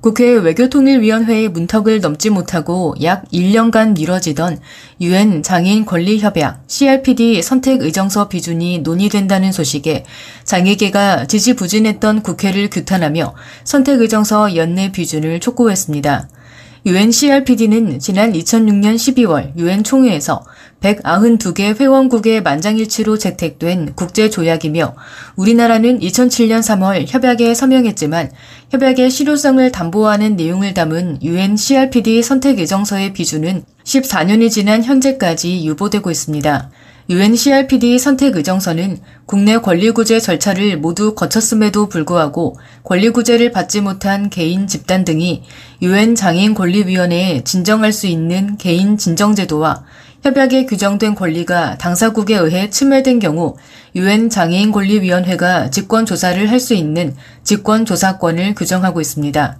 국회 외교통일위원회의 문턱을 넘지 못하고 약 1년간 미뤄지던 유엔 장애인 권리협약 CRPD 선택 의정서 비준이 논의된다는 소식에 장애계가 지지부진했던 국회를 규탄하며 선택 의정서 연내 비준을 촉구했습니다. 유엔 CRPD는 지난 2006년 12월 유엔 총회에서 192개 회원국의 만장일치로 채택된 국제조약이며 우리나라는 2007년 3월 협약에 서명했지만 협약의 실효성을 담보하는 내용을 담은 유엔 CRPD 선택 예정서의 비준은 14년이 지난 현재까지 유보되고 있습니다. 유엔 CRPD 선택 의정서는 국내 권리구제 절차를 모두 거쳤음에도 불구하고 권리구제를 받지 못한 개인 집단 등이 유엔 장애인 권리위원회에 진정할 수 있는 개인 진정제도와 협약에 규정된 권리가 당사국에 의해 침해된 경우 유엔 장애인 권리위원회가 직권 조사를 할 수 있는 직권 조사권을 규정하고 있습니다.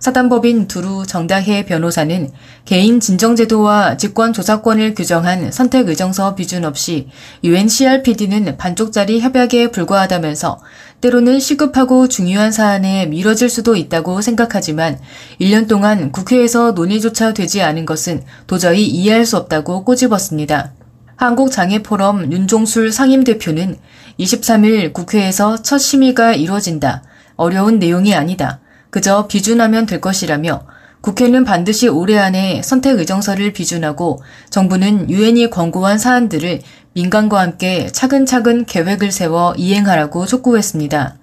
사단법인 두루 정다혜 변호사는 개인 진정제도와 직권조사권을 규정한 선택의정서 비준 없이 UNCRPD는 반쪽짜리 협약에 불과하다면서 때로는 시급하고 중요한 사안에 미뤄질 수도 있다고 생각하지만 1년 동안 국회에서 논의조차 되지 않은 것은 도저히 이해할 수 없다고 꼬집었습니다. 한국장애포럼 윤종술 상임대표는 23일 국회에서 첫 심의가 이뤄진다. 어려운 내용이 아니다. 그저 비준하면 될 것이라며 국회는 반드시 올해 안에 선택 의정서를 비준하고 정부는 유엔이 권고한 사안들을 민간과 함께 차근차근 계획을 세워 이행하라고 촉구했습니다.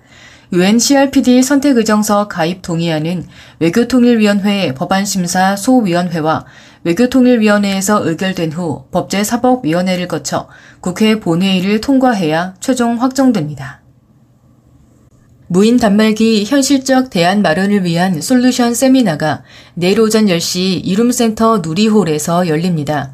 유엔 CRPD 선택 의정서 가입 동의안은 외교통일위원회 법안심사 소위원회와 외교통일위원회에서 의결된 후 법제사법위원회를 거쳐 국회 본회의를 통과해야 최종 확정됩니다. 무인 단말기 현실적 대안 마련을 위한 솔루션 세미나가 내일 오전 10시 이룸센터 누리홀에서 열립니다.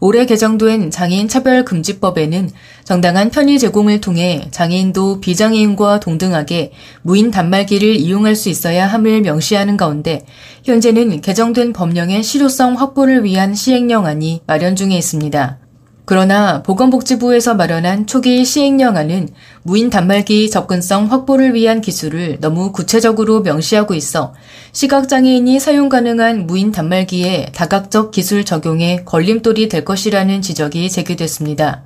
올해 개정된 장애인 차별금지법에는 정당한 편의 제공을 통해 장애인도 비장애인과 동등하게 무인 단말기를 이용할 수 있어야 함을 명시하는 가운데 현재는 개정된 법령의 실효성 확보를 위한 시행령안이 마련 중에 있습니다. 그러나 보건복지부에서 마련한 초기 시행령안은 무인 단말기 접근성 확보를 위한 기술을 너무 구체적으로 명시하고 있어 시각장애인이 사용 가능한 무인 단말기에 다각적 기술 적용에 걸림돌이 될 것이라는 지적이 제기됐습니다.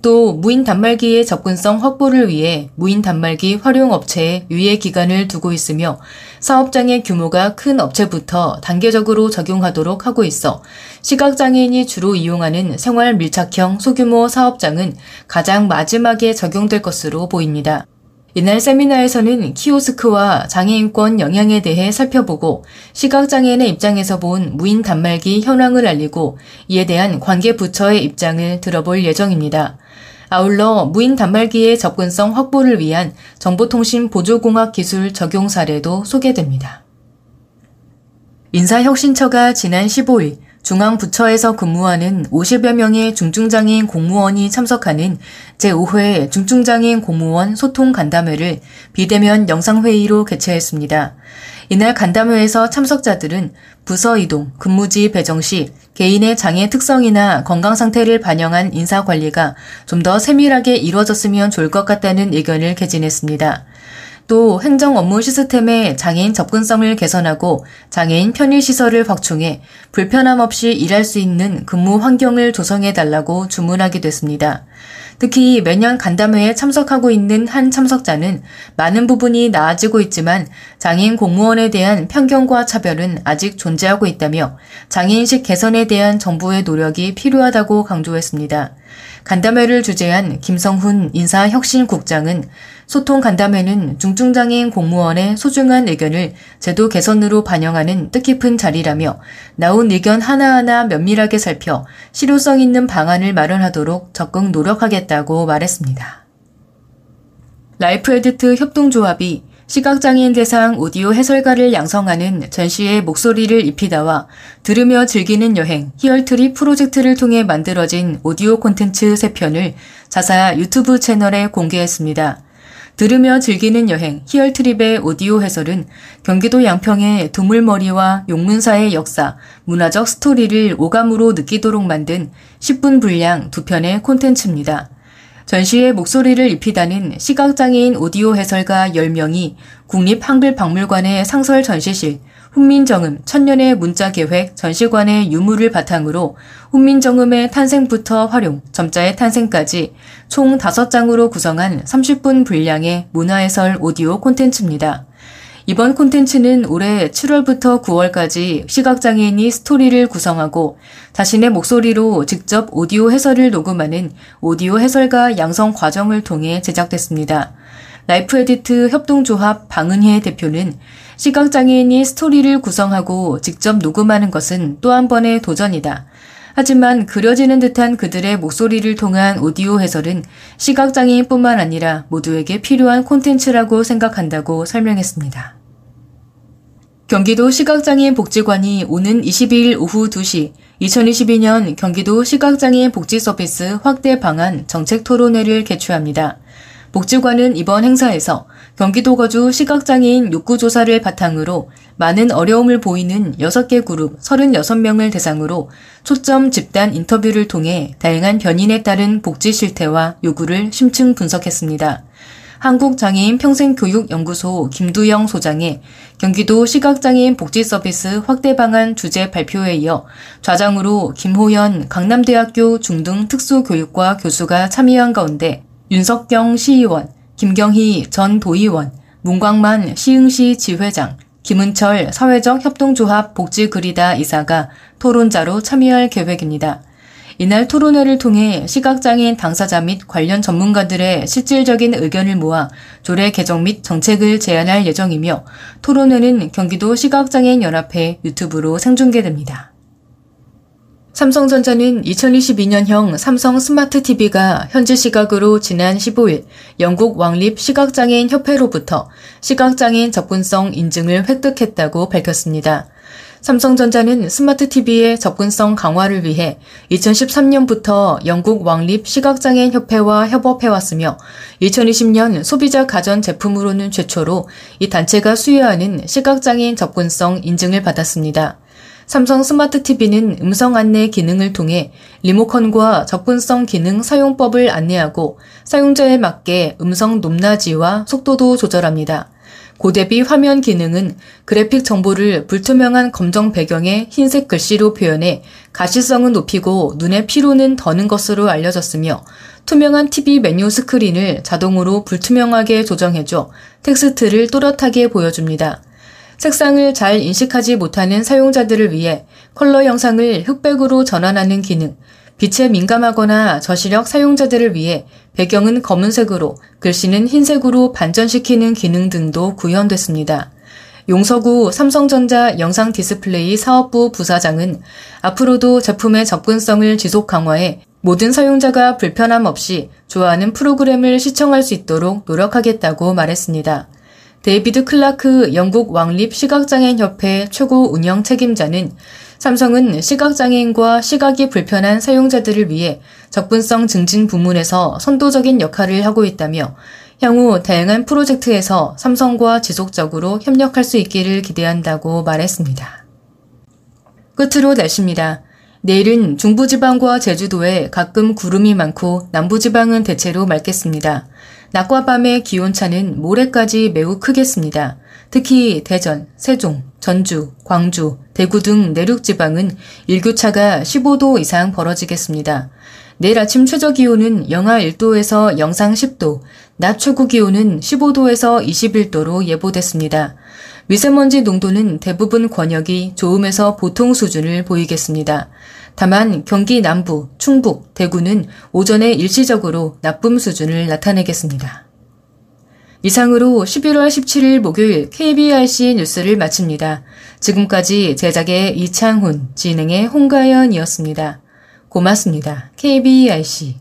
또 무인 단말기의 접근성 확보를 위해 무인 단말기 활용 업체에 유예 기간을 두고 있으며 사업장의 규모가 큰 업체부터 단계적으로 적용하도록 하고 있어 시각장애인이 주로 이용하는 생활 밀착형 소규모 사업장은 가장 마지막에 적용될 것으로 보입니다. 이날 세미나에서는 키오스크와 장애인권 영향에 대해 살펴보고 시각장애인의 입장에서 본 무인 단말기 현황을 알리고 이에 대한 관계 부처의 입장을 들어볼 예정입니다. 아울러 무인 단말기의 접근성 확보를 위한 정보통신 보조공학 기술 적용 사례도 소개됩니다. 인사혁신처가 지난 15일 중앙부처에서 근무하는 50여 명의 중증장애인 공무원이 참석하는 제5회 중증장애인 공무원 소통 간담회를 비대면 영상회의로 개최했습니다. 이날 간담회에서 참석자들은 부서 이동, 근무지 배정 시 개인의 장애 특성이나 건강 상태를 반영한 인사 관리가 좀 더 세밀하게 이루어졌으면 좋을 것 같다는 의견을 개진했습니다. 또 행정 업무 시스템의 장애인 접근성을 개선하고 장애인 편의 시설을 확충해 불편함 없이 일할 수 있는 근무 환경을 조성해 달라고 주문하게 됐습니다. 특히 매년 간담회에 참석하고 있는 한 참석자는 많은 부분이 나아지고 있지만 장애인 공무원에 대한 편견과 차별은 아직 존재하고 있다며 장애인식 개선에 대한 정부의 노력이 필요하다고 강조했습니다. 간담회를 주재한 김성훈 인사혁신국장은 소통 간담회는 중증장애인 공무원의 소중한 의견을 제도 개선으로 반영하는 뜻깊은 자리라며 나온 의견 하나하나 면밀하게 살펴 실효성 있는 방안을 마련하도록 적극 노력하겠다고 말했습니다. 라이프 에디트 협동조합이 시각장애인 대상 오디오 해설가를 양성하는 전시의 목소리를 입히다와 들으며 즐기는 여행 히얼트리 프로젝트를 통해 만들어진 오디오 콘텐츠 3편을 자사 유튜브 채널에 공개했습니다. 들으며 즐기는 여행 히얼트립의 오디오 해설은 경기도 양평의 두물머리와 용문사의 역사, 문화적 스토리를 오감으로 느끼도록 만든 10분 분량 두 편의 콘텐츠입니다. 전시에 목소리를 입히다는 시각장애인 오디오 해설가 10명이 국립한글박물관의 상설 전시실, 훈민정음 천년의 문자계획 전시관의 유물을 바탕으로 훈민정음의 탄생부터 활용, 점자의 탄생까지 총 5장으로 구성한 30분 분량의 문화해설 오디오 콘텐츠입니다. 이번 콘텐츠는 올해 7월부터 9월까지 시각장애인이 스토리를 구성하고 자신의 목소리로 직접 오디오 해설을 녹음하는 오디오 해설가 양성 과정을 통해 제작됐습니다. 라이프 에디트 협동조합 방은혜 대표는 시각장애인이 스토리를 구성하고 직접 녹음하는 것은 또 한 번의 도전이다. 하지만 그려지는 듯한 그들의 목소리를 통한 오디오 해설은 시각장애인뿐만 아니라 모두에게 필요한 콘텐츠라고 생각한다고 설명했습니다. 경기도 시각장애인 복지관이 오는 22일 오후 2시 2022년 경기도 시각장애인 복지 서비스 확대 방안 정책 토론회를 개최합니다. 복지관은 이번 행사에서 경기도 거주 시각장애인 욕구 조사를 바탕으로 많은 어려움을 보이는 6개 그룹 36명을 대상으로 초점 집단 인터뷰를 통해 다양한 변인에 따른 복지 실태와 요구를 심층 분석했습니다. 한국장애인 평생교육연구소 김두영 소장의 경기도 시각장애인 복지서비스 확대 방안 주제 발표에 이어 좌장으로 김호연 강남대학교 중등 특수교육과 교수가 참여한 가운데 윤석경 시의원, 김경희 전 도의원, 문광만 시흥시 지회장, 김은철 사회적 협동조합 복지그리다 이사가 토론자로 참여할 계획입니다. 이날 토론회를 통해 시각장애인 당사자 및 관련 전문가들의 실질적인 의견을 모아 조례 개정 및 정책을 제안할 예정이며 토론회는 경기도 시각장애인 연합회 유튜브로 생중계됩니다. 삼성전자는 2022년형 삼성 스마트 TV가 현지 시각으로 지난 15일 영국 왕립 시각장애인 협회로부터 시각장애인 접근성 인증을 획득했다고 밝혔습니다. 삼성전자는 스마트 TV의 접근성 강화를 위해 2013년부터 영국 왕립 시각장애인 협회와 협업해왔으며 2020년 소비자 가전 제품으로는 최초로 이 단체가 수여하는 시각장애인 접근성 인증을 받았습니다. 삼성 스마트 TV는 음성 안내 기능을 통해 리모컨과 접근성 기능 사용법을 안내하고 사용자에 맞게 음성 높낮이와 속도도 조절합니다. 고대비 화면 기능은 그래픽 정보를 불투명한 검정 배경에 흰색 글씨로 표현해 가시성은 높이고 눈의 피로는 더는 것으로 알려졌으며 투명한 TV 메뉴 스크린을 자동으로 불투명하게 조정해줘 텍스트를 또렷하게 보여줍니다. 색상을 잘 인식하지 못하는 사용자들을 위해 컬러 영상을 흑백으로 전환하는 기능, 빛에 민감하거나 저시력 사용자들을 위해 배경은 검은색으로 글씨는 흰색으로 반전시키는 기능 등도 구현됐습니다. 용석우 삼성전자 영상 디스플레이 사업부 부사장은 앞으로도 제품의 접근성을 지속 강화해 모든 사용자가 불편함 없이 좋아하는 프로그램을 시청할 수 있도록 노력하겠다고 말했습니다. 데이비드 클라크 영국 왕립 시각장애인 협회 최고 운영 책임자는 삼성은 시각장애인과 시각이 불편한 사용자들을 위해 접근성 증진 부문에서 선도적인 역할을 하고 있다며 향후 다양한 프로젝트에서 삼성과 지속적으로 협력할 수 있기를 기대한다고 말했습니다. 끝으로 날씨입니다. 내일은 중부지방과 제주도에 가끔 구름이 많고 남부지방은 대체로 맑겠습니다. 낮과 밤의 기온차는 모레까지 매우 크겠습니다. 특히 대전, 세종, 전주, 광주, 대구 등 내륙 지방은 일교차가 15도 이상 벌어지겠습니다. 내일 아침 최저 기온은 영하 1도에서 영상 10도, 낮 최고 기온은 15도에서 21도로 예보됐습니다. 미세먼지 농도는 대부분 권역이 좋음에서 보통 수준을 보이겠습니다. 다만 경기 남부, 충북, 대구는 오전에 일시적으로 나쁨 수준을 나타내겠습니다. 이상으로 11월 17일 목요일 KBRC 뉴스를 마칩니다. 지금까지 제작의 이창훈, 진행의 홍가연이었습니다. 고맙습니다. KBRC.